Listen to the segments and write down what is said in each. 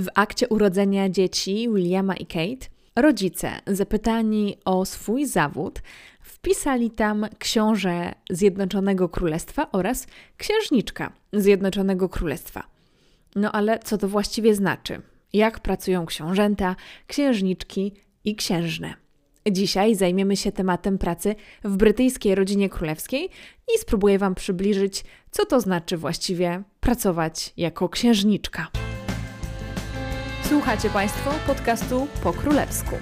W akcie urodzenia dzieci Williama i Kate rodzice, zapytani o swój zawód, wpisali tam książę Zjednoczonego Królestwa oraz księżniczka Zjednoczonego Królestwa. No ale co to właściwie znaczy? Jak pracują książęta, księżniczki i księżne? Dzisiaj zajmiemy się tematem pracy w brytyjskiej rodzinie królewskiej i spróbuję Wam przybliżyć, co to znaczy właściwie pracować jako księżniczka. Słuchacie Państwo podcastu po królewsku.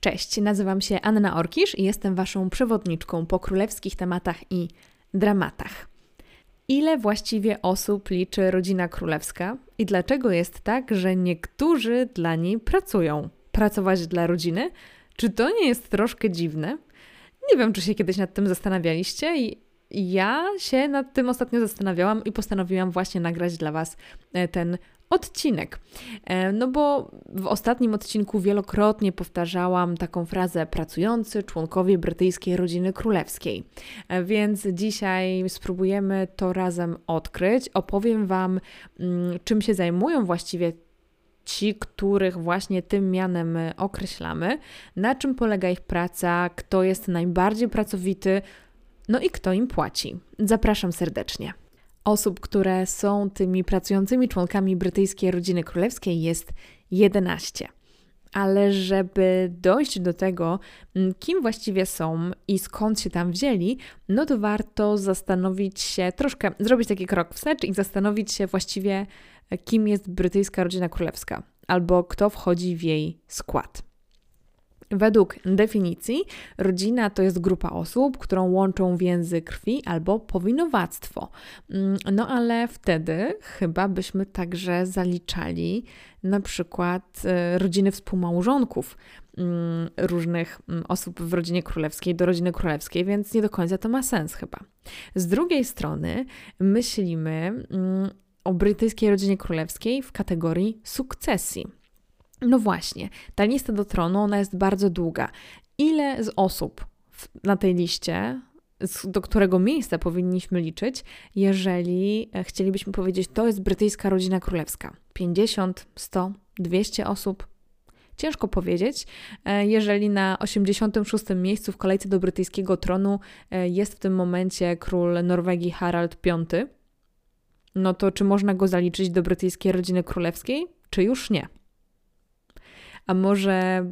Cześć, nazywam się Anna Orkisz i jestem Waszą przewodniczką po królewskich tematach i dramatach. Ile właściwie osób liczy rodzina królewska i dlaczego jest tak, że niektórzy dla niej pracują? Pracować dla rodziny? Czy to nie jest troszkę dziwne? Nie wiem, czy się kiedyś nad tym zastanawialiście i ja się nad tym ostatnio zastanawiałam i postanowiłam właśnie nagrać dla Was e, ten odcinek. E, no bo w ostatnim odcinku wielokrotnie powtarzałam taką frazę pracujący członkowie brytyjskiej rodziny królewskiej. E, więc dzisiaj spróbujemy to razem odkryć. Opowiem Wam, mm, czym się zajmują właściwie ci, których właśnie tym mianem określamy, na czym polega ich praca, kto jest najbardziej pracowity, no i kto im płaci. Zapraszam serdecznie. Osób, które są tymi pracującymi członkami brytyjskiej rodziny królewskiej jest 11. Ale żeby dojść do tego, mm, kim właściwie są i skąd się tam wzięli, no to warto zastanowić się, troszkę zrobić taki krok wstecz i zastanowić się właściwie, kim jest brytyjska rodzina królewska albo kto wchodzi w jej skład. Według definicji rodzina to jest grupa osób, którą łączą więzy krwi albo powinowactwo. Mm, no ale wtedy chyba byśmy także zaliczali na przykład e, rodziny współmałżonków mm, różnych mm, osób w rodzinie królewskiej do rodziny królewskiej, więc nie do końca to ma sens chyba. Z drugiej strony myślimy o brytyjskiej rodzinie królewskiej w kategorii sukcesji. No właśnie, ta lista do tronu, ona jest bardzo długa. Ile z osób na tej liście, do którego miejsca powinniśmy liczyć, jeżeli e, chcielibyśmy powiedzieć, to jest brytyjska rodzina królewska? 50, 100, 200 osób? Ciężko powiedzieć, e, jeżeli na 86. miejscu w kolejce do brytyjskiego tronu e, jest w tym momencie król Norwegii Harald V, no to czy można go zaliczyć do brytyjskiej rodziny królewskiej, czy już nie? A może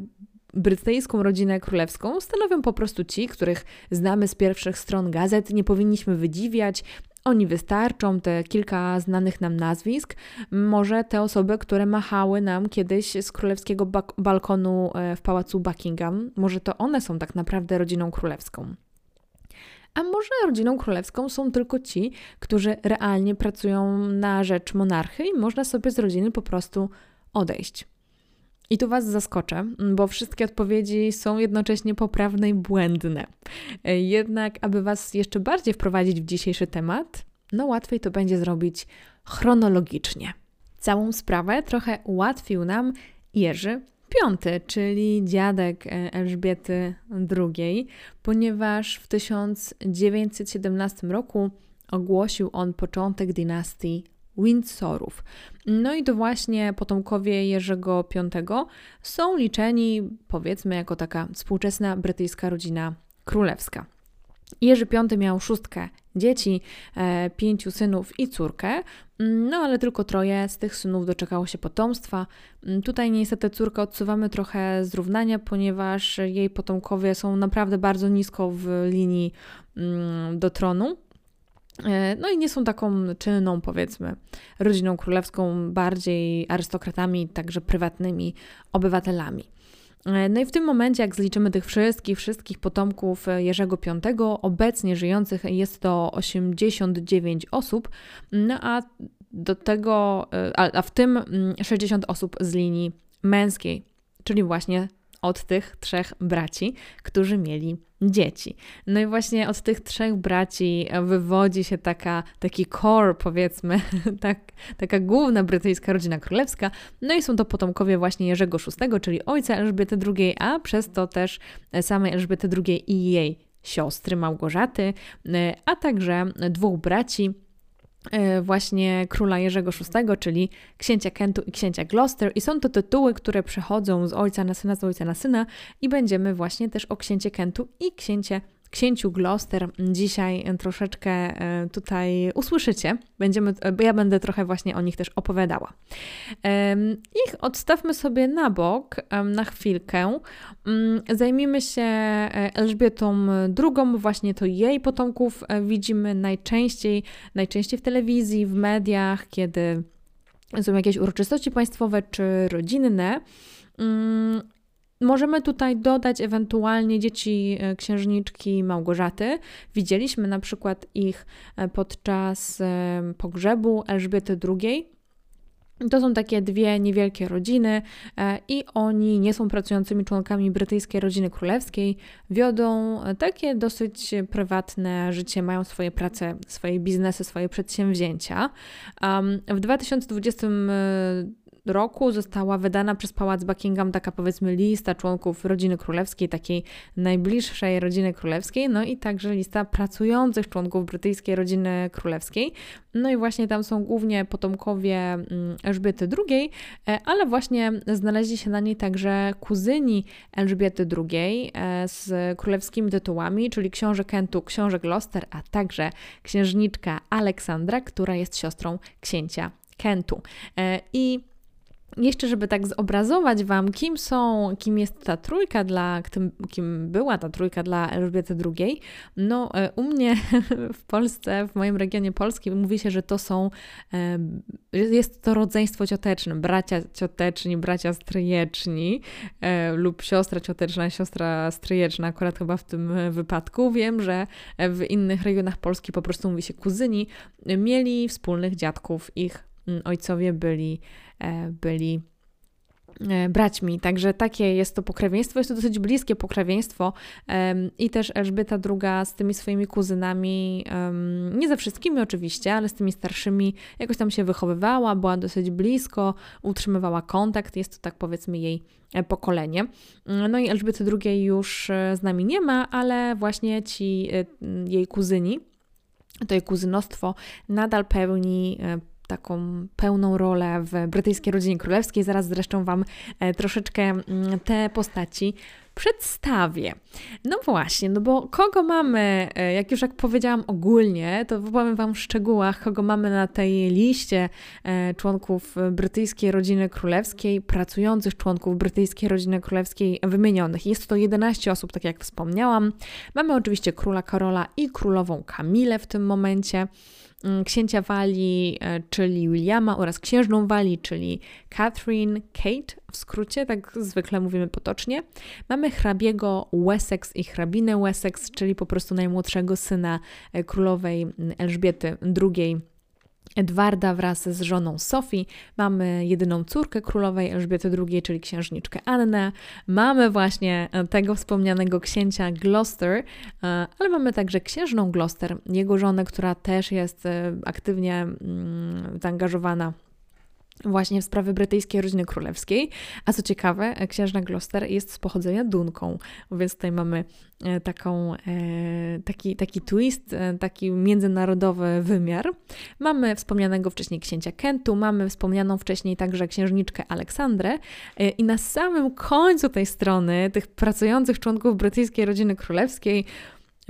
brytyjską rodzinę królewską stanowią po prostu ci, których znamy z pierwszych stron gazet, nie powinniśmy wydziwiać. Oni wystarczą, te kilka znanych nam nazwisk. Może te osoby, które machały nam kiedyś z królewskiego balkonu e, w pałacu Buckingham, może to one są tak naprawdę rodziną królewską. A może rodziną królewską są tylko ci, którzy realnie pracują na rzecz monarchy i można sobie z rodziny po prostu odejść. I tu Was zaskoczę, bo wszystkie odpowiedzi są jednocześnie poprawne i błędne. Jednak, aby Was jeszcze bardziej wprowadzić w dzisiejszy temat, no łatwiej to będzie zrobić chronologicznie. Całą sprawę trochę ułatwił nam Jerzy V, czyli dziadek e, Elżbiety II, ponieważ w 1917 roku ogłosił on początek dynastii Windsorów. No i to właśnie potomkowie Jerzego V są liczeni, powiedzmy, jako taka współczesna brytyjska rodzina królewska. Jerzy V miał szóstkę dzieci, e, pięciu synów i córkę, no ale tylko troje z tych synów doczekało się potomstwa. Tutaj niestety córkę odsuwamy trochę z równania, ponieważ jej potomkowie są naprawdę bardzo nisko w linii mm, do tronu. E, no i nie są taką czynną, powiedzmy, rodziną królewską, bardziej arystokratami, także prywatnymi obywatelami. E, no i w tym momencie, jak zliczymy tych wszystkich, wszystkich potomków Jerzego V, obecnie żyjących jest to 89 osób, no a do tego, e, a, a w tym 60 mm, osób z linii męskiej, czyli właśnie od tych trzech braci, którzy mieli dzieci. No i właśnie od tych trzech braci wywodzi się taka, taki core, powiedzmy, tak, taka główna brytyjska rodzina królewska. No i są to potomkowie właśnie Jerzego VI, czyli ojca Elżbiety II, a przez to też samej Elżbiety II i jej siostry Małgorzaty, a także dwóch braci, E, właśnie króla Jerzego VI, czyli księcia Kentu i księcia Gloucester. I są to tytuły, które przechodzą z ojca na syna, z ojca na syna. I będziemy właśnie też o księcie Kentu i księcie księciu Gloucester dzisiaj troszeczkę e, tutaj usłyszycie. Będziemy, e, ja będę trochę właśnie o nich też opowiadała. Ich odstawmy sobie na bok na chwilkę. Mm, zajmijmy się e, Elżbietą II, właśnie to jej potomków widzimy najczęściej, najczęściej w telewizji, w mediach, kiedy są jakieś uroczystości państwowe czy rodzinne. Możemy tutaj dodać ewentualnie dzieci e, księżniczki Małgorzaty. Widzieliśmy na przykład ich e, podczas e, pogrzebu Elżbiety II. To są takie dwie niewielkie rodziny i oni nie są pracującymi członkami brytyjskiej rodziny królewskiej, wiodą takie dosyć prywatne życie, mają swoje prace, swoje biznesy, swoje przedsięwzięcia. W 2020 roku została wydana przez Pałac Buckingham taka powiedzmy lista członków rodziny królewskiej, takiej najbliższej rodziny królewskiej, no i także lista pracujących członków brytyjskiej rodziny królewskiej. No i właśnie tam są głównie potomkowie mm, Elżbiety II, e, ale właśnie znaleźli się na niej także kuzyni Elżbiety II e, z królewskimi tytułami, czyli książę Kentu, książę Gloucester, a także księżniczka Aleksandra, która jest siostrą księcia Kentu. E, I jeszcze, żeby tak zobrazować Wam, kim są, kim jest ta trójka dla, kim była ta trójka dla Elżbiety II, no e, u mnie w Polsce, w moim regionie polskim mówi się, że to są, e, jest to rodzeństwo cioteczne, bracia cioteczni, bracia stryjeczni e, lub siostra cioteczna, siostra stryjeczna, akurat chyba w tym wypadku. Wiem, że w innych regionach Polski po prostu mówi się kuzyni, mieli wspólnych dziadków, ich mm, ojcowie byli byli e, braćmi. Także takie jest to pokrewieństwo. Jest to dosyć bliskie pokrewieństwo i też Elżbieta II z tymi swoimi kuzynami, nie ze wszystkimi oczywiście, ale z tymi starszymi jakoś tam się wychowywała, była dosyć blisko, utrzymywała kontakt. Jest to tak powiedzmy jej e, pokolenie. No i Elżbiety II już z nami nie ma, ale właśnie ci jej kuzyni, to jej kuzynostwo nadal pełni taką pełną rolę w brytyjskiej rodzinie królewskiej. Zaraz zresztą Wam e, troszeczkę mm, te postaci przedstawię. No właśnie, no bo kogo mamy, e, jak już jak powiedziałam ogólnie, to powiem Wam w szczegółach, kogo mamy na tej liście e, członków brytyjskiej rodziny królewskiej, pracujących członków brytyjskiej rodziny królewskiej wymienionych. Jest to 11 osób, tak jak wspomniałam. Mamy oczywiście króla Karola i królową Kamilę w tym momencie. Mm, księcia Walii, e, czyli Williama oraz księżną Walii, czyli Catherine, Kate w skrócie, tak zwykle mówimy potocznie. Mamy hrabiego Wessex i hrabinę Wessex, czyli po prostu najmłodszego syna e, królowej Elżbiety II Edwarda wraz z żoną Sofii. Mamy jedyną córkę królowej Elżbiety II, czyli księżniczkę Annę. Mamy właśnie e, tego wspomnianego księcia Gloucester, e, ale mamy także księżną Gloucester, jego żonę, która też jest e, aktywnie mm, zaangażowana właśnie w sprawy brytyjskiej rodziny królewskiej. A co ciekawe, księżna Gloucester jest z pochodzenia Dunką, więc tutaj mamy e, taką, e, taki, taki twist, e, taki międzynarodowy wymiar. Mamy wspomnianego wcześniej księcia Kentu, mamy wspomnianą wcześniej także księżniczkę Aleksandrę i na samym końcu tej strony tych pracujących członków brytyjskiej rodziny królewskiej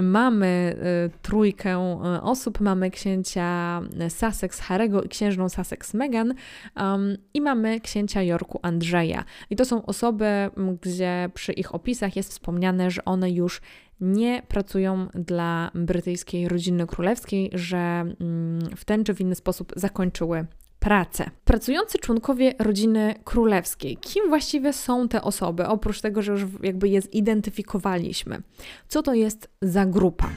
mamy y, trójkę y, osób, mamy księcia Sussex Harego i księżną Sussex Meghan um, i mamy księcia Yorku Andrzeja. I to są osoby, gdzie przy ich opisach jest wspomniane, że one już nie pracują dla brytyjskiej rodziny królewskiej, że mm, w ten czy w inny sposób zakończyły pracę. Pracujący członkowie rodziny królewskiej. Kim właściwie są te osoby, oprócz tego, że już jakby je zidentyfikowaliśmy? Co to jest za grupa?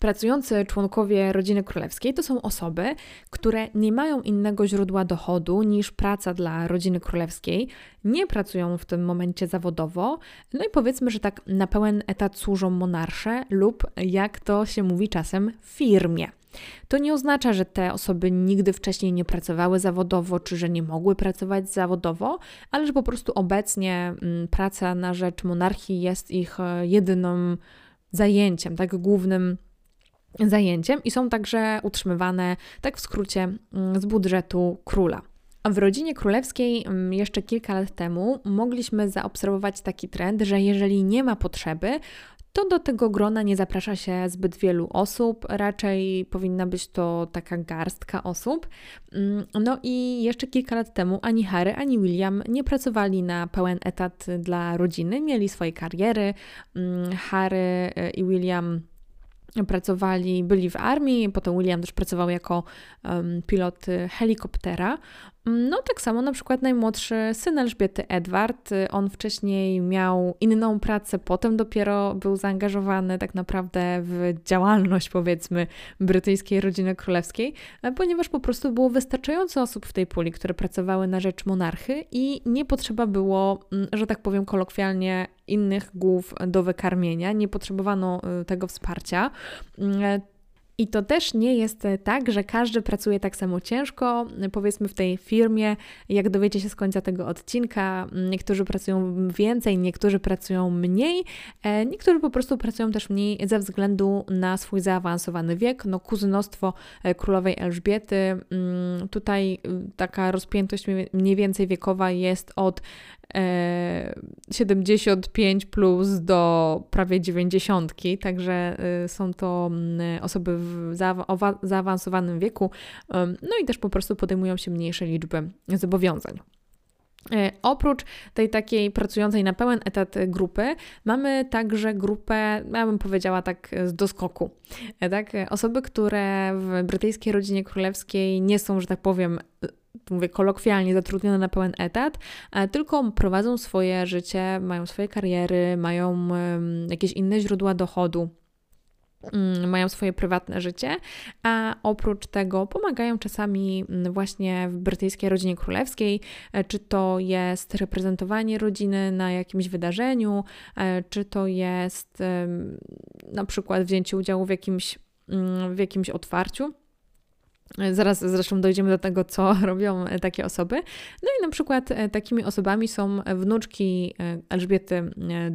Pracujący członkowie rodziny królewskiej to są osoby, które nie mają innego źródła dochodu niż praca dla rodziny królewskiej, nie pracują w tym momencie zawodowo, no i powiedzmy, że tak na pełen etat służą monarsze lub, jak to się mówi czasem, firmie. To nie oznacza, że te osoby nigdy wcześniej nie pracowały zawodowo, czy że nie mogły pracować zawodowo, ale że po prostu obecnie mm, praca na rzecz monarchii jest ich e, jedynym zajęciem, tak głównym zajęciem i są także utrzymywane, tak w skrócie, mm, z budżetu króla. W rodzinie królewskiej mm, jeszcze kilka lat temu mogliśmy zaobserwować taki trend, że jeżeli nie ma potrzeby, to do tego grona nie zaprasza się zbyt wielu osób, raczej powinna być to taka garstka osób. Mm, no i jeszcze kilka lat temu ani Harry, ani William nie pracowali na pełen etat dla rodziny, mieli swoje kariery. Harry y, i William pracowali, byli w armii, potem William też pracował jako um, pilot helikoptera. No, tak samo na przykład najmłodszy syn Elżbiety Edward, on wcześniej miał inną pracę, potem dopiero był zaangażowany tak naprawdę w działalność, powiedzmy, brytyjskiej rodziny królewskiej, ponieważ po prostu było wystarczająco osób w tej puli, które pracowały na rzecz monarchy i nie potrzeba było, mm, że tak powiem kolokwialnie, innych głów do wykarmienia, nie potrzebowano y, tego wsparcia. I to też nie jest e, tak, że każdy pracuje tak samo ciężko. Powiedzmy w tej firmie, jak dowiecie się z końca tego odcinka, niektórzy pracują więcej, niektórzy pracują mniej, e, niektórzy po prostu pracują też mniej ze względu na swój zaawansowany wiek. No, kuzynostwo e, królowej Elżbiety, tutaj taka rozpiętość mniej więcej wiekowa jest od 75 plus do prawie 90, także są to osoby w zaawansowanym wieku, no i też po prostu podejmują się mniejsze liczby zobowiązań. E, oprócz tej takiej pracującej na pełen etat grupy, mamy także grupę, ja bym powiedziała tak z doskoku. E, tak? Osoby, które w brytyjskiej rodzinie królewskiej nie są, że tak powiem, mówię kolokwialnie, zatrudnione na pełen etat, e, tylko prowadzą swoje życie, mają swoje kariery, mają jakieś inne źródła dochodu mm, mają swoje prywatne życie, a oprócz tego pomagają czasami mm, właśnie w brytyjskiej rodzinie królewskiej, e, czy to jest reprezentowanie rodziny na jakimś wydarzeniu, e, czy to jest na przykład wzięcie udziału w jakimś, mm, w jakimś otwarciu Zaraz zresztą dojdziemy do tego, co robią e, takie osoby. No i na przykład e, takimi osobami są wnuczki e, Elżbiety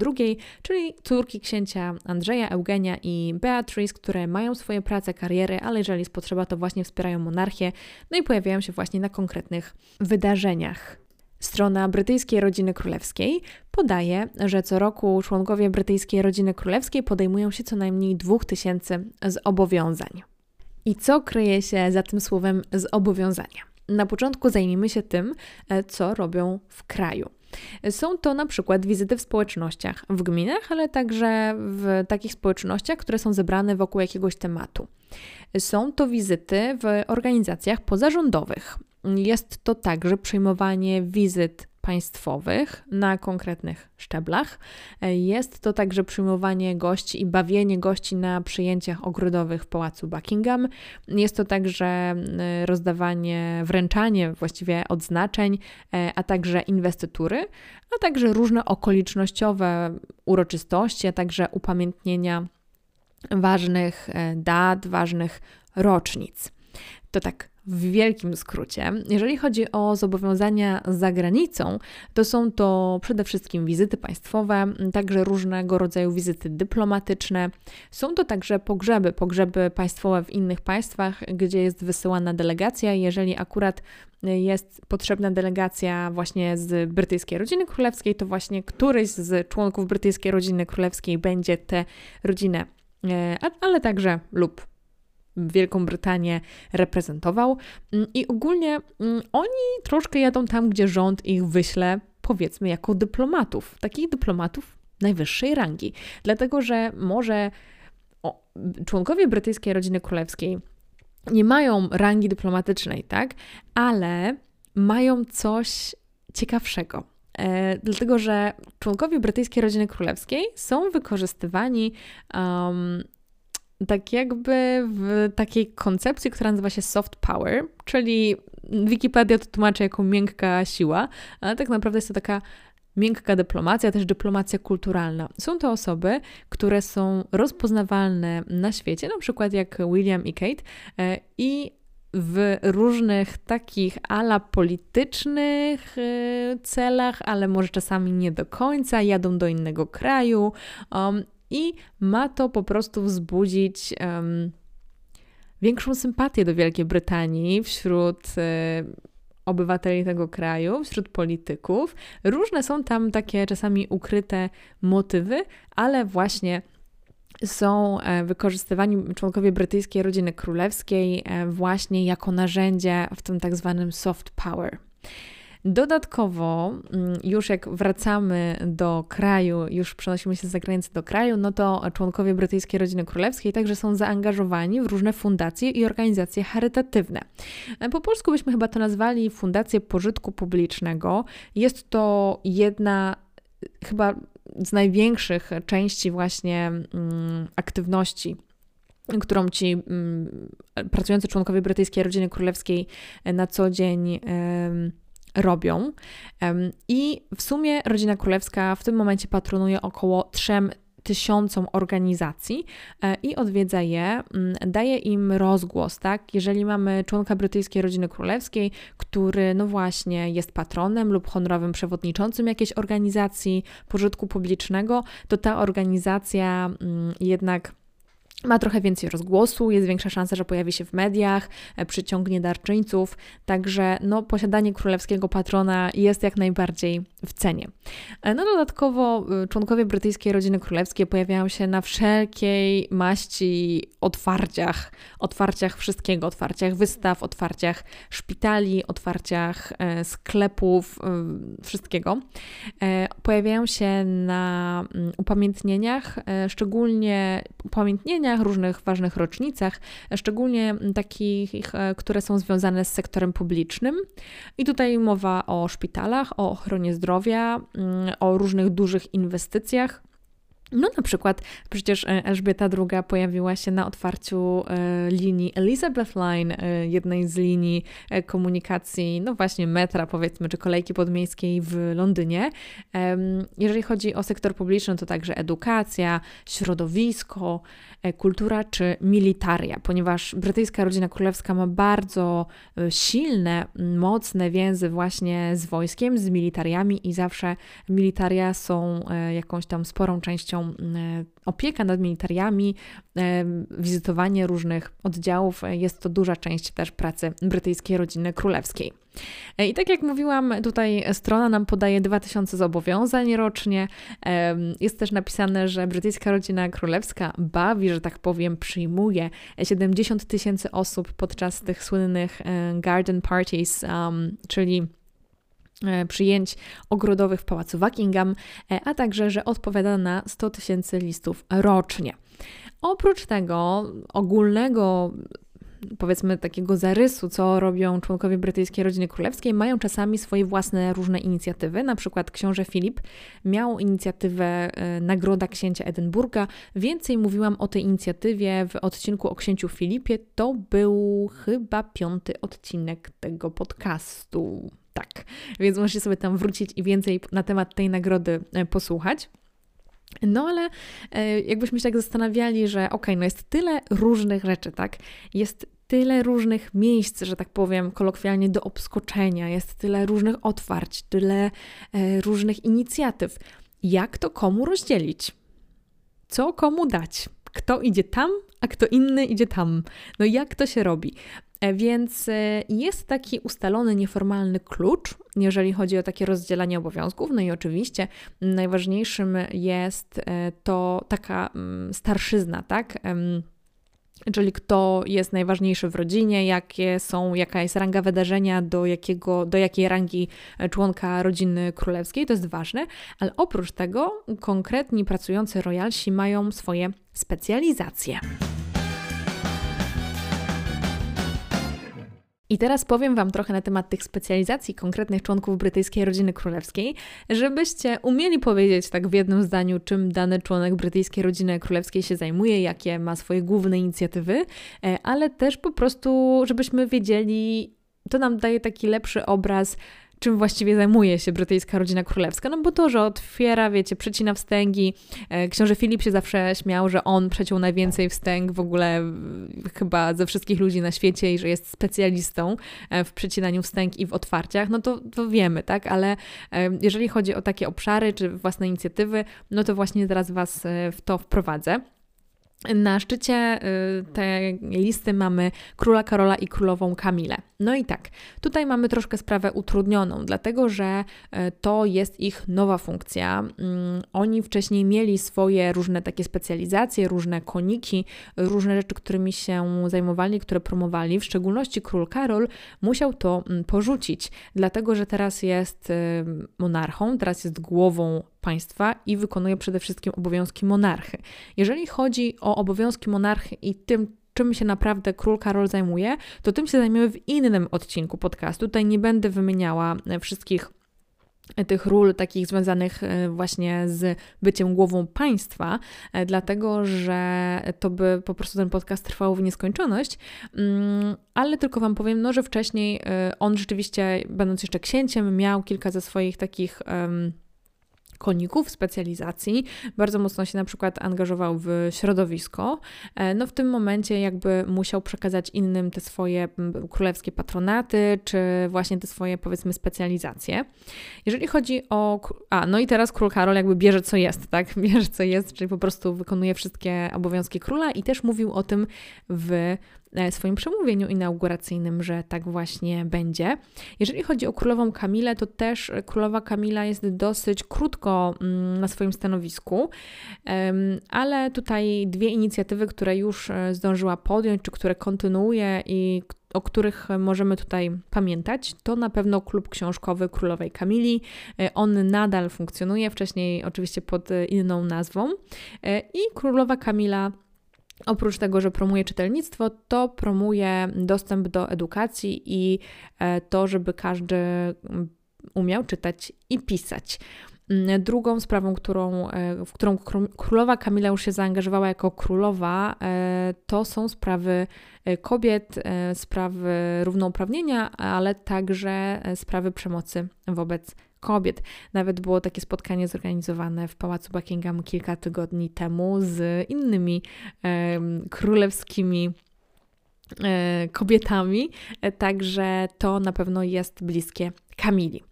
II, czyli córki księcia Andrzeja, Eugenia i Beatrice, które mają swoje prace, kariery, ale jeżeli jest potrzeba, to właśnie wspierają monarchię, no i pojawiają się właśnie na konkretnych wydarzeniach. Strona brytyjskiej rodziny królewskiej podaje, że co roku członkowie brytyjskiej rodziny królewskiej podejmują się co najmniej 2000 zobowiązań. I co kryje się za tym słowem zobowiązania? Na początku zajmijmy się tym, e, co robią w kraju. Są to na przykład wizyty w społecznościach, w gminach, ale także w takich społecznościach, które są zebrane wokół jakiegoś tematu. Są to wizyty w organizacjach pozarządowych. Jest to także przyjmowanie wizyt państwowych na konkretnych szczeblach. Jest to także przyjmowanie gości i bawienie gości na przyjęciach ogrodowych w pałacu Buckingham. Jest to także e, rozdawanie, wręczanie właściwie odznaczeń, e, a także inwestytury, a także różne okolicznościowe uroczystości, a także upamiętnienia ważnych e, dat, ważnych rocznic. To tak w wielkim skrócie, jeżeli chodzi o zobowiązania za granicą, to są to przede wszystkim wizyty państwowe, także różnego rodzaju wizyty dyplomatyczne. Są to także pogrzeby, pogrzeby państwowe w innych państwach, gdzie jest wysyłana delegacja. Jeżeli akurat jest potrzebna delegacja właśnie z brytyjskiej rodziny królewskiej, to właśnie któryś z członków brytyjskiej rodziny królewskiej będzie tę rodzinę, e, ale także lub Wielką Brytanię reprezentował. Mm, I ogólnie mm, oni troszkę jadą tam, gdzie rząd ich wyśle, powiedzmy, jako dyplomatów. Takich dyplomatów najwyższej rangi. Dlatego, że może o, członkowie brytyjskiej rodziny królewskiej nie mają rangi dyplomatycznej, tak? Ale mają coś ciekawszego. E, dlatego, że członkowie brytyjskiej rodziny królewskiej są wykorzystywani um, tak jakby w takiej koncepcji, która nazywa się soft power, czyli Wikipedia to tłumaczy jako miękka siła, ale tak naprawdę jest to taka miękka dyplomacja, też dyplomacja kulturalna. Są to osoby, które są rozpoznawalne na świecie, na przykład jak William i Kate e, i w różnych takich ala politycznych e, celach, ale może czasami nie do końca, jadą do innego kraju um, i ma to po prostu wzbudzić um, większą sympatię do Wielkiej Brytanii wśród obywateli tego kraju, wśród polityków. Różne są tam takie czasami ukryte motywy, ale właśnie są e, wykorzystywani członkowie brytyjskiej rodziny królewskiej e, właśnie jako narzędzie w tym tak zwanym soft power. Dodatkowo, mm, już jak wracamy do kraju, już przenosimy się z zagranicy do kraju, no to członkowie brytyjskiej rodziny królewskiej także są zaangażowani w różne fundacje i organizacje charytatywne. E, po polsku byśmy chyba to nazwali Fundację Pożytku Publicznego. Jest to jedna chyba z największych części właśnie mm, aktywności którą ci mm, pracujący członkowie brytyjskiej rodziny królewskiej na co dzień robią. I w sumie rodzina królewska w tym momencie patronuje około 3 tysiącom organizacji e, i odwiedza je, mm, daje im rozgłos, tak? Jeżeli mamy członka brytyjskiej rodziny królewskiej, który no właśnie jest patronem lub honorowym przewodniczącym jakiejś organizacji pożytku publicznego, to ta organizacja mm, jednak ma trochę więcej rozgłosu, jest większa szansa, że pojawi się w mediach, e, przyciągnie darczyńców, także no, posiadanie królewskiego patrona jest jak najbardziej w cenie. E, no dodatkowo y, członkowie brytyjskiej rodziny królewskiej pojawiają się na wszelkiej maści otwarciach, otwarciach wszystkiego, otwarciach wystaw, otwarciach szpitali, otwarciach e, sklepów, wszystkiego. Pojawiają się na mm, upamiętnieniach, szczególnie upamiętnienia różnych ważnych rocznicach, szczególnie takich, e, które są związane z sektorem publicznym. I tutaj mowa o szpitalach, o ochronie zdrowia, mm, o różnych dużych inwestycjach. No na przykład przecież e, Elżbieta II pojawiła się na otwarciu e, linii Elizabeth Line, jednej z linii komunikacji, no właśnie metra powiedzmy, czy kolejki podmiejskiej w Londynie. Jeżeli chodzi o sektor publiczny, to także edukacja, środowisko, kultura czy militaria, ponieważ brytyjska rodzina królewska ma bardzo silne, mocne więzy właśnie z wojskiem, z militariami i zawsze militaria są jakąś tam sporą częścią E, opieka nad militariami, wizytowanie różnych oddziałów. Jest to duża część też pracy brytyjskiej rodziny królewskiej. I tak jak mówiłam, tutaj strona nam podaje 2000 zobowiązań rocznie. Jest też napisane, że brytyjska rodzina królewska bawi, że tak powiem, przyjmuje 70 tysięcy osób podczas tych słynnych garden parties, czyli przyjęć ogrodowych w pałacu Buckingham, e, a także, że odpowiada na 100 tysięcy listów rocznie. Oprócz tego ogólnego powiedzmy takiego zarysu, co robią członkowie brytyjskiej rodziny królewskiej, mają czasami swoje własne różne inicjatywy. Na przykład książę Filip miał inicjatywę e, Nagroda Księcia Edynburga. Więcej mówiłam o tej inicjatywie w odcinku o księciu Filipie. To był chyba piąty odcinek tego podcastu. Tak, więc możecie sobie tam wrócić i więcej na temat tej nagrody e, posłuchać. No ale e, jakbyśmy się tak zastanawiali, że okay, no jest tyle różnych rzeczy, tak? Jest tyle różnych miejsc, że tak powiem, kolokwialnie do obskoczenia, jest tyle różnych otwarć, tyle e, różnych inicjatyw. Jak to komu rozdzielić? Co komu dać? Kto idzie tam, a kto inny idzie tam? No jak to się robi? E, więc e, jest taki ustalony nieformalny klucz, jeżeli chodzi o takie rozdzielanie obowiązków. No i oczywiście najważniejszym jest e, to taka mm, starszyzna, tak? czyli kto jest najważniejszy w rodzinie, jakie są, jaka jest ranga wydarzenia, do, jakiego, do jakiej rangi członka rodziny królewskiej, to jest ważne, ale oprócz tego konkretni pracujący royalsi mają swoje specjalizacje. I teraz powiem Wam trochę na temat tych specjalizacji konkretnych członków brytyjskiej rodziny królewskiej, żebyście umieli powiedzieć tak w jednym zdaniu, czym dany członek brytyjskiej rodziny królewskiej się zajmuje, jakie ma swoje główne inicjatywy, e, ale też po prostu, żebyśmy wiedzieli, to nam daje taki lepszy obraz, czym właściwie zajmuje się brytyjska rodzina królewska. No bo to, że otwiera, wiecie, przecina wstęgi. E, książę Filip się zawsze śmiał, że on przeciął najwięcej wstęg w ogóle chyba ze wszystkich ludzi na świecie i że jest specjalistą e, w przecinaniu wstęg i w otwarciach. No to, to wiemy, tak? Ale e, jeżeli chodzi o takie obszary czy własne inicjatywy, no to właśnie teraz Was w to wprowadzę. Na szczycie tej listy mamy króla Karola i królową Kamilę. No i tak, tutaj mamy troszkę sprawę utrudnioną, dlatego że y, to jest ich nowa funkcja. Mm, oni wcześniej mieli swoje różne takie specjalizacje, różne koniki, różne rzeczy, którymi się zajmowali, które promowali. W szczególności król Karol musiał to mm, porzucić, dlatego że teraz jest y, monarchą, teraz jest głową państwa i wykonuje przede wszystkim obowiązki monarchy. Jeżeli chodzi o obowiązki monarchy i tym, czym się naprawdę król Karol zajmuje, to tym się zajmiemy w innym odcinku podcastu. Tutaj nie będę wymieniała e, wszystkich e, tych ról takich związanych e, właśnie z byciem głową państwa, dlatego że to by po prostu ten podcast trwał w nieskończoność, mm, ale tylko Wam powiem, no, że wcześniej on rzeczywiście, będąc jeszcze księciem, miał kilka ze swoich takich koników specjalizacji, bardzo mocno się na przykład angażował w środowisko, e, no w tym momencie jakby musiał przekazać innym te swoje królewskie patronaty, czy właśnie te swoje powiedzmy specjalizacje. Jeżeli chodzi o... A, no i teraz król Karol jakby bierze co jest, tak? Bierze co jest, czyli po prostu wykonuje wszystkie obowiązki króla i też mówił o tym w swoim przemówieniu inauguracyjnym, że tak właśnie będzie. Jeżeli chodzi o królową Kamilę, to też królowa Kamila jest dosyć krótko mm, na swoim stanowisku, ale tutaj dwie inicjatywy, które już e, zdążyła podjąć, czy które kontynuuje i o których możemy tutaj pamiętać, to na pewno klub książkowy Królowej Kamili. E, on nadal funkcjonuje, wcześniej oczywiście pod inną nazwą. I Królowa Kamila Oprócz tego, że promuje czytelnictwo, to promuje dostęp do edukacji i e, to, żeby każdy mm, umiał czytać i pisać. Mm, drugą sprawą, którą, e, w którą królowa Kamila już się zaangażowała jako królowa, e, to są sprawy kobiet, sprawy równouprawnienia, ale także sprawy przemocy wobec kobiet. Nawet było takie spotkanie zorganizowane w Pałacu Buckingham kilka tygodni temu z innymi e, królewskimi e, kobietami, e, także to na pewno jest bliskie Kamili.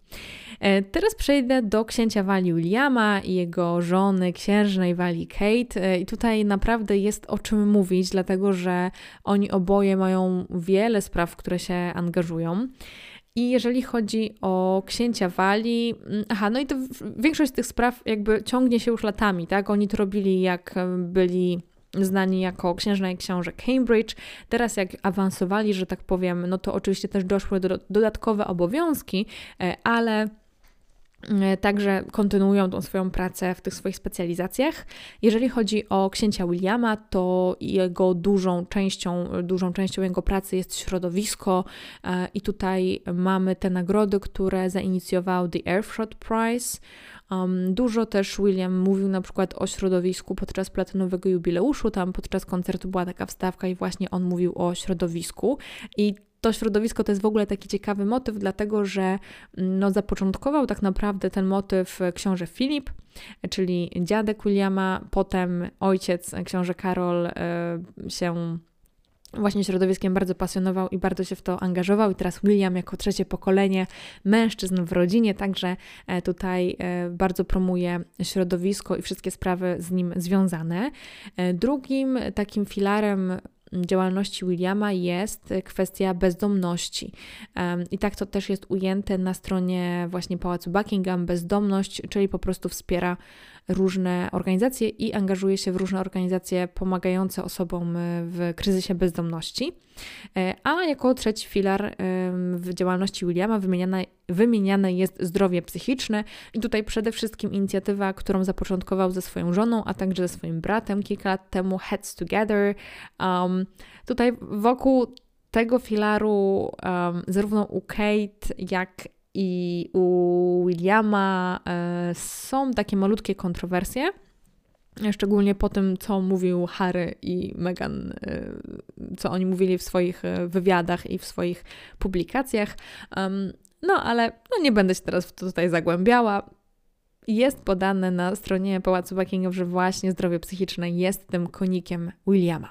E, teraz przejdę do księcia Wali Williama i jego żony, księżnej Wali Kate. E, I tutaj naprawdę jest o czym mówić, dlatego że oni oboje mają wiele spraw, w które się angażują. I jeżeli chodzi o księcia Wali, aha, no i to większość z tych spraw jakby ciągnie się już latami, tak? Oni to robili jak byli znani jako księżna i książę Cambridge. Teraz jak awansowali, że tak powiem, no to oczywiście też doszły do dodatkowe obowiązki, e, ale E, także kontynuują tą swoją pracę w tych swoich specjalizacjach. Jeżeli chodzi o księcia Williama, to jego dużą częścią, dużą częścią jego pracy jest środowisko e, i tutaj mamy te nagrody, które zainicjował The Earthshot Prize. Um, dużo też William mówił na przykład o środowisku podczas platynowego jubileuszu. Tam podczas koncertu była taka wstawka i właśnie on mówił o środowisku. I to środowisko to jest w ogóle taki ciekawy motyw, dlatego że mm, no, zapoczątkował tak naprawdę ten motyw książę Filip, czyli dziadek Williama, potem ojciec książę Karol y, się właśnie środowiskiem bardzo pasjonował i bardzo się w to angażował. I teraz William, jako trzecie pokolenie mężczyzn w rodzinie, także e, tutaj e, bardzo promuje środowisko i wszystkie sprawy z nim związane. Drugim takim filarem działalności Williama jest kwestia bezdomności. I tak to też jest ujęte na stronie właśnie Pałacu Buckingham. Bezdomność, czyli po prostu wspiera różne organizacje i angażuje się w różne organizacje pomagające osobom w kryzysie bezdomności. E, a jako trzeci filar w działalności Williama wymieniane, wymieniane jest zdrowie psychiczne i tutaj przede wszystkim inicjatywa, którą zapoczątkował ze swoją żoną, a także ze swoim bratem kilka lat temu, Heads Together. Um, tutaj wokół tego filaru um, zarówno u Kate, jak i u Williama e, są takie malutkie kontrowersje. Szczególnie po tym, co mówił Harry i Meghan, e, co oni mówili w swoich e, wywiadach i w swoich publikacjach. No, ale no, nie będę się teraz w to tutaj zagłębiała. Jest podane na stronie Pałacu Buckingham, że właśnie zdrowie psychiczne jest tym konikiem Williama.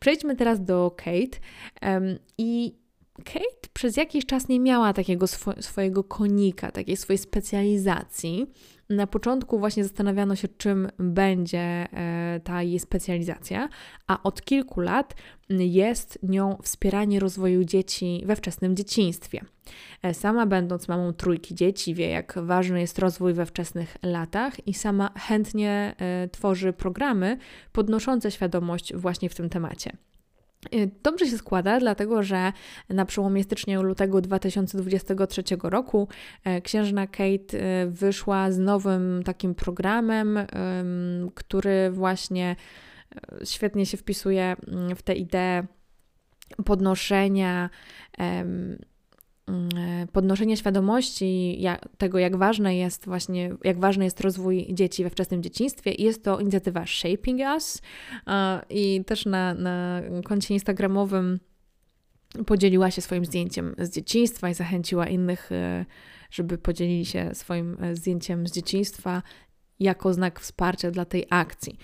Przejdźmy teraz do Kate. I Kate przez jakiś czas nie miała takiego swo swojego konika, takiej swojej specjalizacji. Na początku właśnie zastanawiano się, czym będzie e, ta jej specjalizacja, a od kilku lat jest nią wspieranie rozwoju dzieci we wczesnym dzieciństwie. E, sama, będąc mamą trójki dzieci, wie, jak ważny jest rozwój we wczesnych latach i sama chętnie e, tworzy programy podnoszące świadomość właśnie w tym temacie. Y, dobrze się składa, dlatego że na przełomie stycznia i lutego 2023 roku e, księżna Kate e, wyszła z nowym takim programem, który właśnie świetnie się wpisuje mm, w tę ideę podnoszenia podnoszenie świadomości tego, jak ważne jest właśnie, jak ważny jest rozwój dzieci we wczesnym dzieciństwie. Jest to inicjatywa Shaping Us i też na, na koncie instagramowym podzieliła się swoim zdjęciem z dzieciństwa i zachęciła innych, e, żeby podzielili się swoim e, zdjęciem z dzieciństwa jako znak wsparcia dla tej akcji.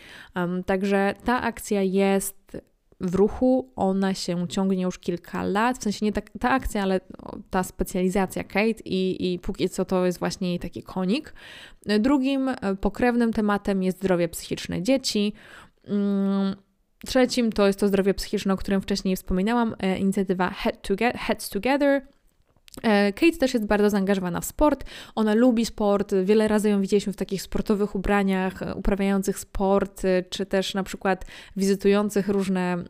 także ta akcja jest w ruchu. Ona się ciągnie już kilka lat, w sensie nie ta, ta akcja, ale ta specjalizacja Kate i, i póki co to jest właśnie jej taki konik. Drugim e, pokrewnym tematem jest zdrowie psychiczne dzieci. Mm, trzecim to jest to zdrowie psychiczne, o którym wcześniej wspominałam, e, inicjatywa Head to Get, Heads Together, Kate też jest bardzo zaangażowana w sport. Ona lubi sport. Wiele razy ją widzieliśmy w takich sportowych ubraniach, e, uprawiających sport, e, czy też na przykład wizytujących różne mm,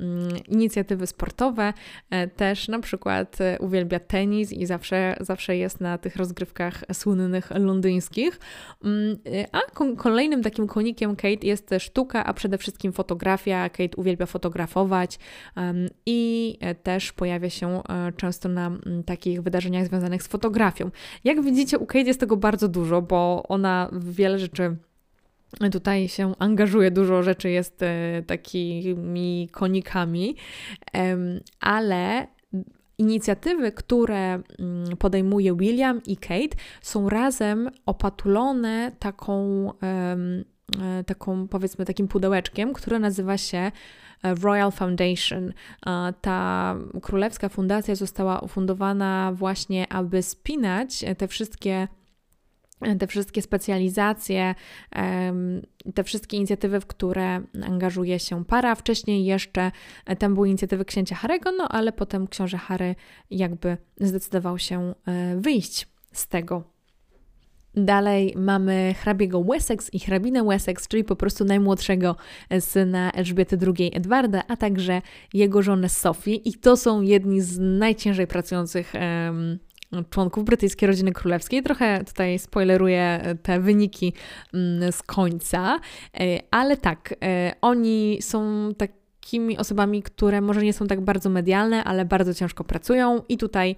inicjatywy sportowe. Też na przykład uwielbia tenis i zawsze, zawsze jest na tych rozgrywkach słynnych londyńskich. Mm, a kolejnym takim konikiem Kate jest sztuka, a przede wszystkim fotografia. Kate uwielbia fotografować i też pojawia się często na takich wydarzeniach wydarzeniach związanych z fotografią. Jak widzicie, u Kate jest tego bardzo dużo, bo ona wiele rzeczy tutaj się angażuje, dużo rzeczy jest e, takimi konikami, ale inicjatywy, które mm, podejmuje William i Kate, są razem opatulone taką, e, taką powiedzmy, takim pudełeczkiem, które nazywa się Royal Foundation. Ta królewska fundacja została ufundowana właśnie, aby spinać te wszystkie te wszystkie specjalizacje, te wszystkie inicjatywy, w które angażuje się para. Wcześniej jeszcze tam były inicjatywy księcia Harego, no ale potem książę Harry jakby zdecydował się e, wyjść z tego Dalej mamy hrabiego Wessex i hrabinę Wessex, czyli po prostu najmłodszego syna Elżbiety II Edwarda, a także jego żonę Sophie. I to są jedni z najciężej pracujących um, członków brytyjskiej rodziny królewskiej. Trochę tutaj spoileruję te wyniki um, z końca, e, ale tak, e, oni są tak takimi osobami, które może nie są tak bardzo medialne, ale bardzo ciężko pracują i tutaj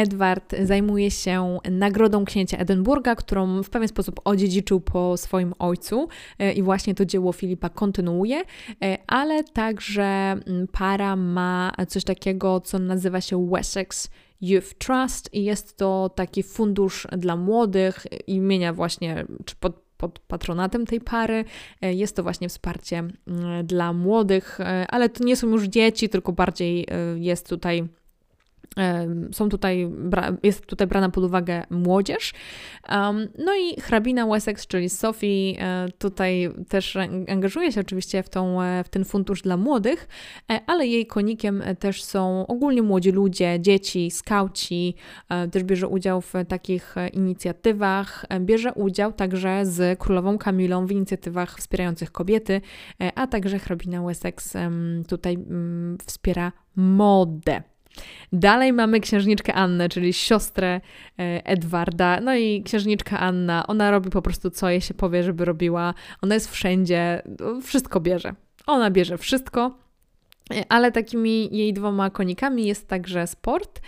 Edward zajmuje się nagrodą księcia Edynburga, którą w pewien sposób odziedziczył po swoim ojcu e, i właśnie to dzieło Filipa kontynuuje, e, ale także mm, para ma coś takiego, co nazywa się Wessex Youth Trust i jest to taki fundusz dla młodych imienia właśnie, czy pod, pod patronatem tej pary. E, jest to właśnie wsparcie mm, dla młodych, ale to nie są już dzieci, tylko bardziej jest tutaj są tutaj, jest tutaj brana pod uwagę młodzież. No i hrabina Wessex, czyli Sophie, e, tutaj też angażuje się oczywiście w, tą, e, w ten fundusz dla młodych, e, ale jej konikiem też są ogólnie młodzi ludzie, dzieci, skauci, też bierze udział w takich inicjatywach, bierze udział także z królową Kamilą w inicjatywach wspierających kobiety, a także hrabina Wessex tutaj mm, wspiera modę. Dalej mamy księżniczkę Annę, czyli siostrę e, Edwarda. No i księżniczka Anna, ona robi po prostu co jej się powie, żeby robiła. Ona jest wszędzie, wszystko bierze. Ona bierze wszystko. Ale takimi jej dwoma konikami jest także sport,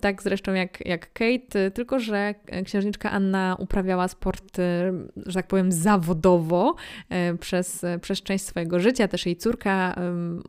tak zresztą jak, jak Kate, tylko że księżniczka Anna uprawiała sport, e, że tak powiem, zawodowo e, przez, przez część swojego życia. Też jej córka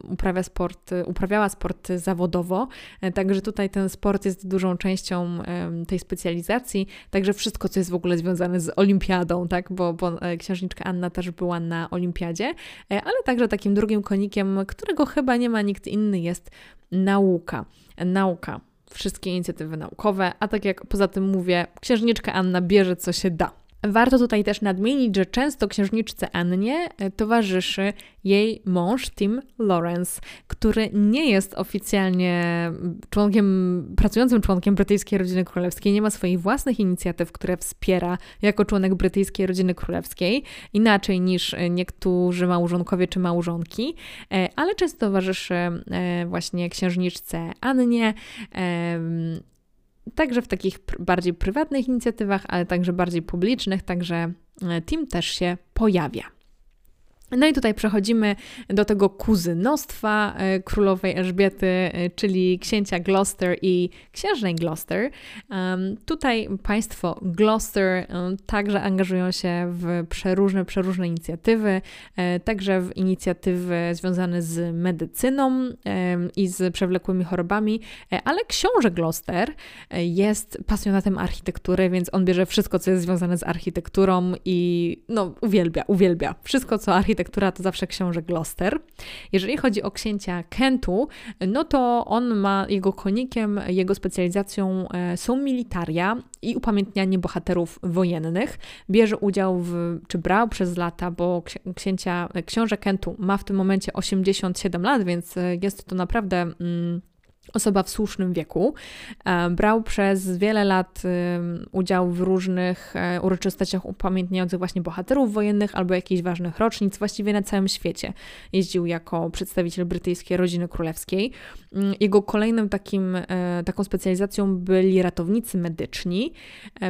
uprawia sport, uprawiała sport zawodowo, e, także tutaj ten sport jest dużą częścią tej specjalizacji, także wszystko, co jest w ogóle związane z olimpiadą, tak, bo, bo księżniczka Anna też była na olimpiadzie, ale także takim drugim konikiem, którego chyba chyba nie ma nikt inny, jest nauka. Nauka. Wszystkie inicjatywy naukowe, a tak jak poza tym mówię, księżniczka Anna bierze co się da. Warto tutaj też nadmienić, że często księżniczce Annie e, towarzyszy jej mąż Tim Lawrence, który nie jest oficjalnie członkiem, pracującym członkiem brytyjskiej rodziny królewskiej, nie ma swoich własnych inicjatyw, które wspiera jako członek brytyjskiej rodziny królewskiej, inaczej niż niektórzy małżonkowie czy małżonki, e, ale często towarzyszy e, właśnie księżniczce Annie Także w takich bardziej prywatnych inicjatywach, ale także bardziej publicznych, także e, team też się pojawia. No i tutaj przechodzimy do tego kuzynostwa e, królowej Elżbiety, e, czyli księcia Gloucester i księżnej Gloucester. Tutaj państwo Gloucester także angażują się w przeróżne, przeróżne inicjatywy, e, także w inicjatywy związane z medycyną i z przewlekłymi chorobami, ale książę Gloucester jest pasjonatem architektury, więc on bierze wszystko, co jest związane z architekturą i no uwielbia, uwielbia wszystko, co architektura architektura to zawsze książę Gloucester. Jeżeli chodzi o księcia Kentu, no to on ma jego konikiem, jego specjalizacją e, są militaria i upamiętnianie bohaterów wojennych. Bierze udział w, czy brał przez lata, bo księcia, książę Kentu ma w tym momencie 87 lat, więc e, jest to naprawdę. Mm, osoba w słusznym wieku. E, brał przez wiele lat udział w różnych e, uroczystościach upamiętniających właśnie bohaterów wojennych albo jakichś ważnych rocznic, właściwie na całym świecie. Jeździł jako przedstawiciel brytyjskiej rodziny królewskiej. Mm, jego kolejnym takim, e, taką specjalizacją byli ratownicy medyczni.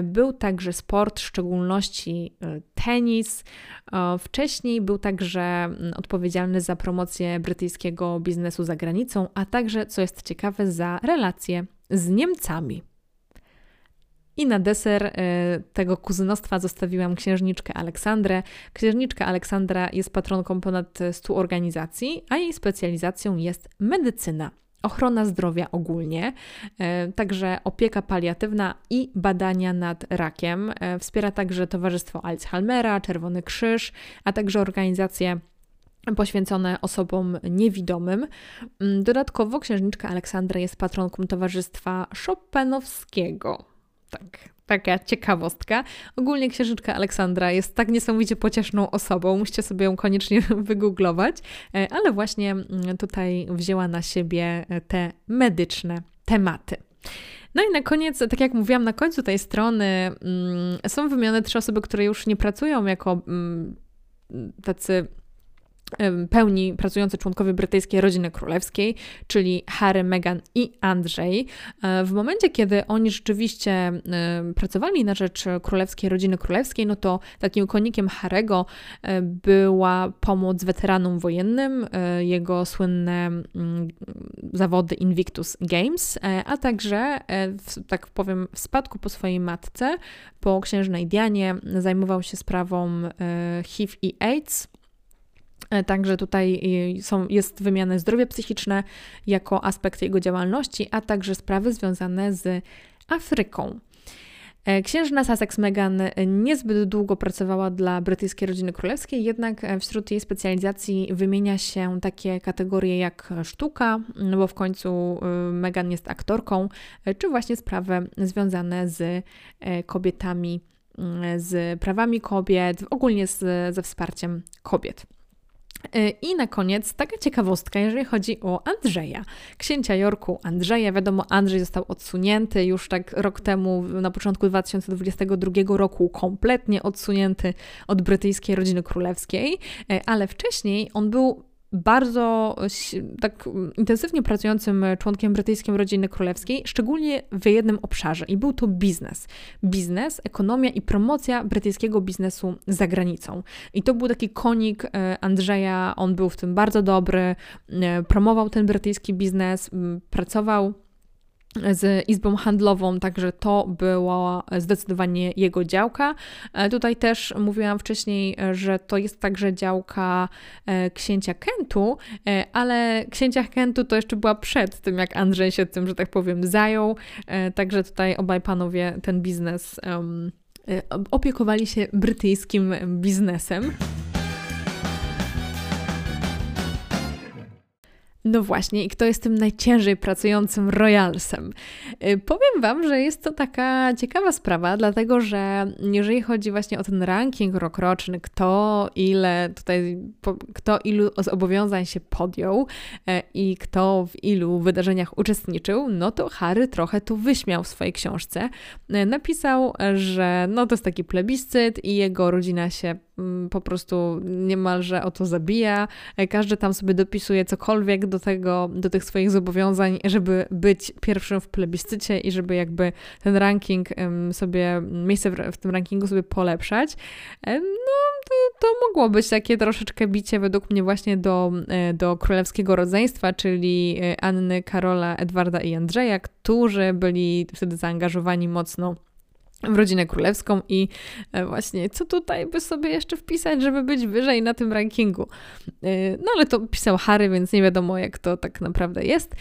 Był także sport, w szczególności tenis. Wcześniej był także mm, odpowiedzialny za promocję brytyjskiego biznesu za granicą, a także, co jest ciekawe, ciekawe za relacje z Niemcami. I na deser y, tego kuzynostwa zostawiłam księżniczkę Aleksandrę. Księżniczka Aleksandra jest patronką ponad 100 organizacji, a jej specjalizacją jest medycyna, ochrona zdrowia ogólnie, y, także opieka paliatywna i badania nad rakiem. Y, wspiera także Towarzystwo Alzheimera, Czerwony Krzyż, a także organizacje poświęcone osobom niewidomym. Mm, dodatkowo księżniczka Aleksandra jest patronką Towarzystwa Chopinowskiego. Tak, taka ciekawostka. Ogólnie księżniczka Aleksandra jest tak niesamowicie pocieszną osobą, musicie sobie ją koniecznie wygooglować, e, ale właśnie mm, tutaj wzięła na siebie e, te medyczne tematy. No i na koniec, tak jak mówiłam, na końcu tej strony mm, są wymienione trzy osoby, które już nie pracują jako tacy pełni pracujący członkowie brytyjskiej rodziny królewskiej, czyli Harry, Meghan i Andrzej. E, w momencie, kiedy oni rzeczywiście pracowali na rzecz królewskiej rodziny królewskiej, no to takim konikiem Harego e, była pomoc weteranom wojennym, e, jego słynne zawody Invictus Games, a także, tak powiem, w spadku po swojej matce, po księżnej Dianie, zajmował się sprawą HIV i AIDS także tutaj y, są, jest wymiana zdrowie psychiczne jako aspekt jego działalności, a także sprawy związane z Afryką. E, księżna Sussex Meghan niezbyt długo pracowała dla brytyjskiej rodziny królewskiej, jednak e, wśród jej specjalizacji wymienia się takie kategorie jak sztuka, no bo w końcu Meghan jest aktorką, czy właśnie sprawy związane z kobietami, z prawami kobiet, ogólnie z, ze wsparciem kobiet. Y, I na koniec taka ciekawostka, jeżeli chodzi o Andrzeja, księcia Jorku Andrzeja. Wiadomo, Andrzej został odsunięty już tak rok temu, na początku 2022 roku, kompletnie odsunięty od brytyjskiej rodziny królewskiej, y, ale wcześniej on był bardzo tak intensywnie pracującym członkiem brytyjskiej rodziny królewskiej, szczególnie w jednym obszarze i był to biznes. Biznes, ekonomia i promocja brytyjskiego biznesu za granicą. I to był taki konik e, Andrzeja, on był w tym bardzo dobry, e, promował ten brytyjski biznes, pracował z Izbą Handlową, także to była zdecydowanie jego działka. E, tutaj też mówiłam wcześniej, że to jest także działka e, księcia Kentu, e, ale księcia Kentu to jeszcze była przed tym, jak Andrzej się tym, że tak powiem, zajął. Także tutaj obaj panowie ten biznes um, opiekowali się brytyjskim biznesem. No właśnie, i kto jest tym najciężej pracującym royalsem? Y, powiem Wam, że jest to taka ciekawa sprawa, dlatego że jeżeli chodzi właśnie o ten ranking rokroczny, kto ile tutaj, kto ilu zobowiązań się podjął e, i kto w ilu wydarzeniach uczestniczył, no to Harry trochę to wyśmiał w swojej książce. E, napisał, że no to jest taki plebiscyt i jego rodzina się po prostu niemalże o to zabija. E, każdy tam sobie dopisuje cokolwiek do tego, do tych swoich zobowiązań, żeby być pierwszym w plebiscycie i żeby jakby ten ranking sobie, miejsce w, tym rankingu sobie polepszać. E, no, to, to mogło być takie troszeczkę bicie według mnie właśnie do, e, do królewskiego rodzeństwa, czyli Anny, Karola, Edwarda i Andrzeja, którzy byli wtedy zaangażowani mocno w rodzinę królewską i e, właśnie co tutaj by sobie jeszcze wpisać, żeby być wyżej na tym rankingu. E, no ale to pisał Harry, więc nie wiadomo jak to tak naprawdę jest.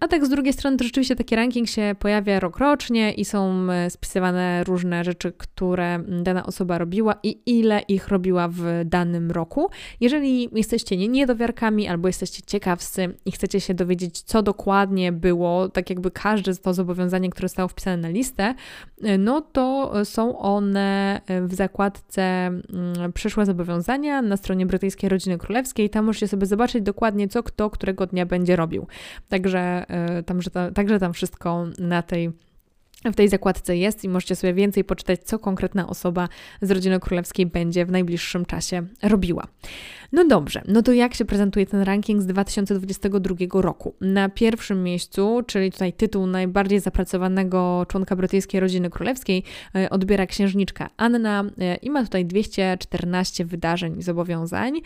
A tak z drugiej strony to rzeczywiście taki ranking się pojawia rokrocznie i są e, spisywane różne rzeczy, które dana osoba robiła i ile ich robiła w danym roku. Jeżeli jesteście niedowiarkami albo jesteście ciekawscy i chcecie się dowiedzieć, co dokładnie było, tak jakby każde to zobowiązanie, które zostało wpisane na listę, no to są one w zakładce mm, przyszłe zobowiązania na stronie brytyjskiej rodziny królewskiej. Tam możecie sobie zobaczyć dokładnie, co kto którego dnia będzie robił. Także e, tam, że także tam wszystko na tej w tej zakładce jest i możecie sobie więcej poczytać, co konkretna osoba z rodziny królewskiej będzie w najbliższym czasie robiła. No dobrze, no to jak się prezentuje ten ranking z 2022 roku? Na pierwszym miejscu, czyli tutaj tytuł najbardziej zapracowanego członka brytyjskiej rodziny królewskiej, e, odbiera księżniczka Anna e, i ma tutaj 214 wydarzeń i zobowiązań.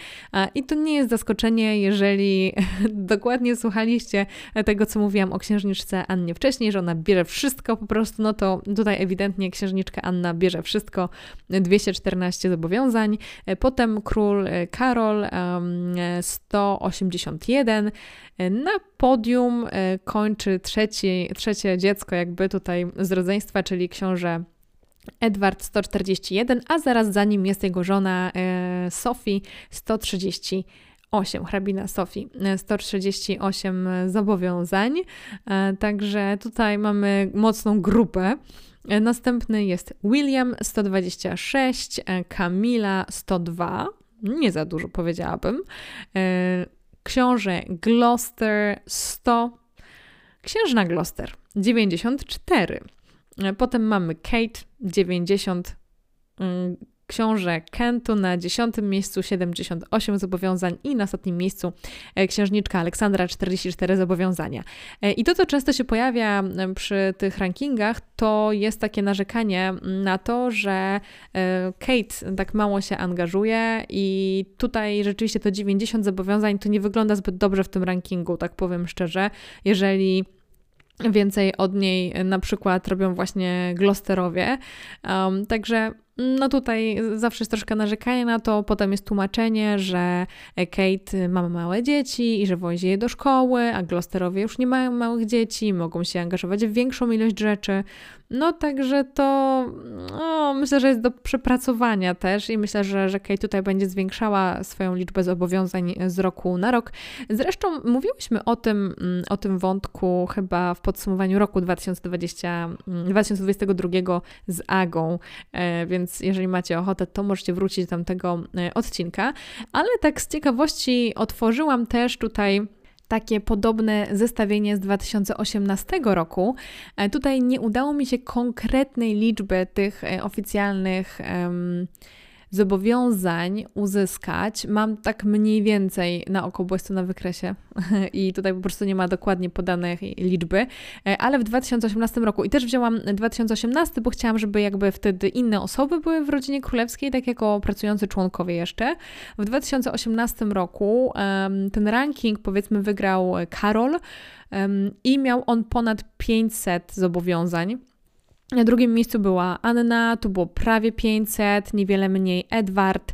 I to nie jest zaskoczenie, jeżeli dokładnie słuchaliście tego, co mówiłam o księżniczce Annie wcześniej, że ona bierze wszystko po prostu, no to tutaj ewidentnie księżniczka Anna bierze wszystko, 214 zobowiązań. E, potem król Karol 181. Na podium e, kończy trzeci, trzecie dziecko, jakby tutaj z rodzeństwa, czyli książę Edward 141, a zaraz za nim jest jego żona e, Sophie 138, hrabina Sophie 138 zobowiązań. E, także tutaj mamy mocną grupę. Następny jest William 126, Camila 102 nie za dużo powiedziałabym. E, książę Gloucester 100, księżna Gloucester 94. E, potem mamy Kate 90, książę Kentu na dziesiątym miejscu 78 zobowiązań i na ostatnim miejscu e, księżniczka Aleksandra 44 zobowiązania. E, I to, co często się pojawia przy tych rankingach, to jest takie narzekanie na to, że e, Kate tak mało się angażuje i tutaj rzeczywiście to 90 zobowiązań to nie wygląda zbyt dobrze w tym rankingu, tak powiem szczerze. Jeżeli więcej od niej na przykład robią właśnie Gloucesterowie. Um, także no tutaj zawsze jest troszkę narzekanie na to, potem jest tłumaczenie, że Kate ma małe dzieci i że wozi je do szkoły, a Gloucesterowie już nie mają małych dzieci, mogą się angażować w większą ilość rzeczy. No także to no, myślę, że jest do przepracowania też i myślę, że, że Kate tutaj będzie zwiększała swoją liczbę zobowiązań z roku na rok. Zresztą mówiłyśmy o tym, mm, o tym wątku chyba w podsumowaniu roku 2020, 2022 mm, z Agą, e, więc jeżeli macie ochotę, to możecie wrócić do tamtego e, odcinka. Ale tak z ciekawości otworzyłam też tutaj takie podobne zestawienie z 2018 roku. E, tutaj nie udało mi się konkretnej liczby tych e, oficjalnych. Um, zobowiązań uzyskać mam tak mniej więcej na oko, bo jest to na wykresie i tutaj po prostu nie ma dokładnie podanej liczby, e, ale w 2018 roku i też wzięłam 2018, bo chciałam, żeby jakby wtedy inne osoby były w rodzinie królewskiej, tak jako pracujący członkowie jeszcze. W 2018 roku ten ranking powiedzmy wygrał Karol i miał on ponad 500 zobowiązań. Na drugim miejscu była Anna, tu było prawie 500, niewiele mniej Edward,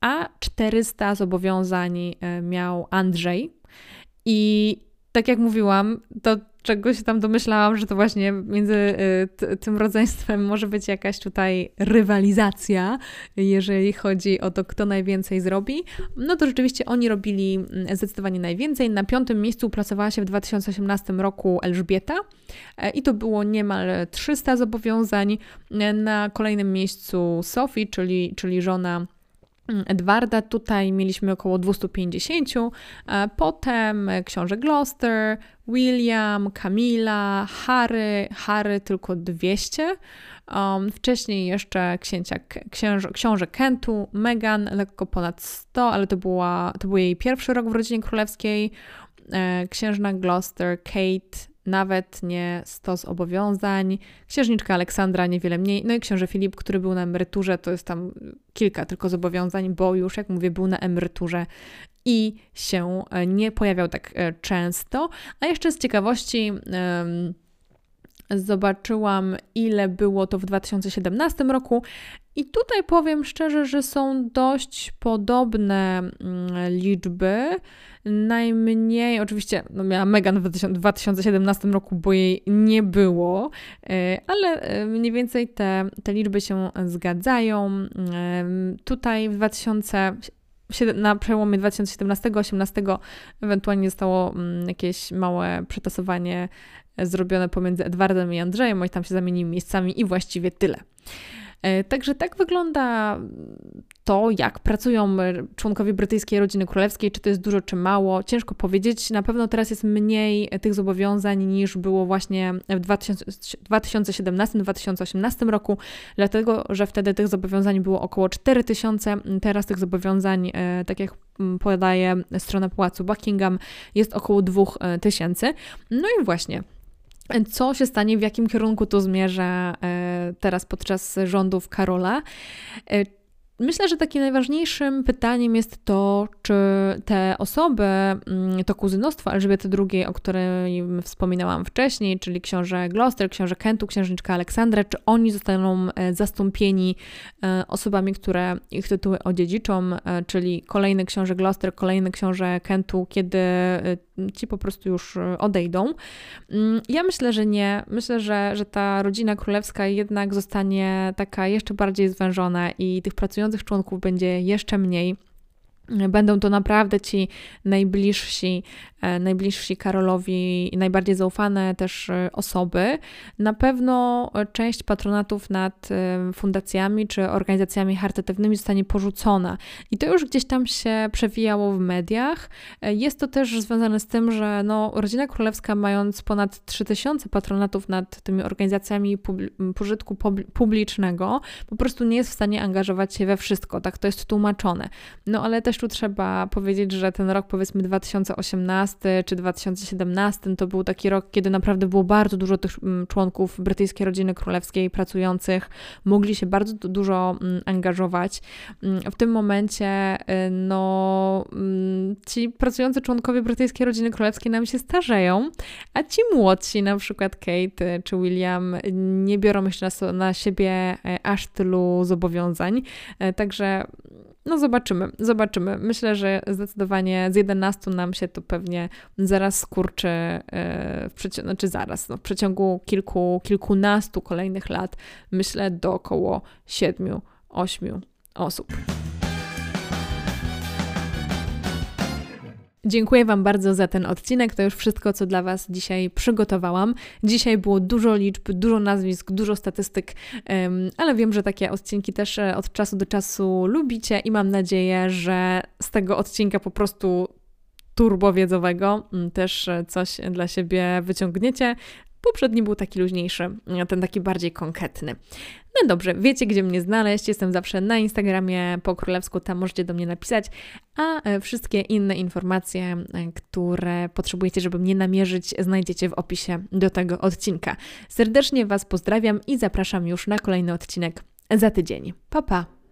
a 400 zobowiązań e, miał Andrzej. I tak jak mówiłam, to czego się tam domyślałam, że to właśnie między y, tym rodzeństwem może być jakaś tutaj rywalizacja, jeżeli chodzi o to, kto najwięcej zrobi. No to rzeczywiście oni robili mm, zdecydowanie najwięcej. Na piątym miejscu pracowała się w 2018 roku Elżbieta e, i to było niemal 300 zobowiązań. Na kolejnym miejscu Sophie, czyli, czyli żona Edwarda. Tutaj mieliśmy około 250. Potem książę Gloucester, William, Camila, Harry, Harry tylko 200. Um, wcześniej jeszcze księcia, księże, książę Kentu, Meghan lekko ponad 100, ale to, była, to był jej pierwszy rok w rodzinie królewskiej. E, księżna Gloucester, Kate, nawet nie stos zobowiązań. Księżniczka Aleksandra niewiele mniej, no i książę Filip, który był na emeryturze, to jest tam kilka tylko zobowiązań, bo już, jak mówię, był na emeryturze i się e, nie pojawiał tak e, często. A jeszcze z ciekawości. Zobaczyłam, ile było to w 2017 roku. I tutaj powiem szczerze, że są dość podobne mm, liczby. Najmniej, oczywiście, no miała Megan w 2017 roku, bo jej nie było, e, ale e, mniej więcej te, te liczby się zgadzają. E, tutaj w 2000 na przełomie 2017-2018 ewentualnie zostało mm, jakieś małe przetasowanie zrobione pomiędzy Edwardem i Andrzejem, oni tam się zamienili miejscami i właściwie tyle. Także tak wygląda to, jak pracują członkowie brytyjskiej rodziny królewskiej, czy to jest dużo, czy mało. Ciężko powiedzieć. Na pewno teraz jest mniej tych zobowiązań niż było właśnie w 2017-2018 roku, dlatego że wtedy tych zobowiązań było około 4000. Teraz tych zobowiązań, e, tak jak podaje strona pałacu Buckingham, jest około 2000. No i właśnie co się stanie, w jakim kierunku to zmierza e, teraz podczas rządów Karola. Myślę, że takim najważniejszym pytaniem jest to, czy te osoby, mm, to kuzynostwo Elżbiety II, o którym wspominałam wcześniej, czyli książę Gloucester, książę Kentu, księżniczka Aleksandra, czy oni zostaną e, zastąpieni e, osobami, które ich tytuły odziedziczą, e, czyli kolejny książę Gloucester, kolejny książę Kentu, kiedy ci po prostu już odejdą. Mm, ja myślę, że nie. Myślę, że, że ta rodzina królewska jednak zostanie taka jeszcze bardziej zwężona i tych pracujących członków będzie jeszcze mniej. Będą to naprawdę ci najbliżsi, e, najbliżsi Karolowi, najbardziej zaufane też e, osoby. Na pewno część patronatów nad e, fundacjami czy organizacjami charytatywnymi zostanie porzucona. I to już gdzieś tam się przewijało w mediach. Jest to też związane z tym, że no, rodzina królewska, mając ponad 3000 patronatów nad tymi organizacjami pożytku publicznego, po prostu nie jest w stanie angażować się we wszystko. Tak to jest tłumaczone. No ale też tu trzeba powiedzieć, że ten rok powiedzmy 2018 czy 2017 to był taki rok, kiedy naprawdę było bardzo dużo tych mm, członków brytyjskiej rodziny królewskiej pracujących, mogli się bardzo dużo mm, angażować. Mm, w tym momencie y, no ci pracujący członkowie brytyjskiej rodziny królewskiej nam się starzeją, a ci młodsi, na przykład Kate czy William, nie biorą jeszcze na, na siebie e, aż tylu zobowiązań. E, także no zobaczymy, zobaczymy. Myślę, że zdecydowanie z 11 nam się to pewnie zaraz skurczy, e, w przeciągu, znaczy zaraz, no, w przeciągu kilku, kilkunastu kolejnych lat, myślę do około 7-8 osób. Dziękuję Wam bardzo za ten odcinek. To już wszystko, co dla Was dzisiaj przygotowałam. Dzisiaj było dużo liczb, dużo nazwisk, dużo statystyk, ale wiem, że takie odcinki też e, od czasu do czasu lubicie i mam nadzieję, że z tego odcinka po prostu turbowiedzowego mm, też e, coś dla siebie wyciągniecie. Poprzedni był taki luźniejszy, ten taki bardziej konkretny. No dobrze, wiecie gdzie mnie znaleźć. Jestem zawsze na Instagramie po królewsku, tam możecie do mnie napisać. A e, wszystkie inne informacje, e, które potrzebujecie, żeby mnie namierzyć, znajdziecie w opisie do tego odcinka. Serdecznie Was pozdrawiam i zapraszam już na kolejny odcinek za tydzień. Pa pa!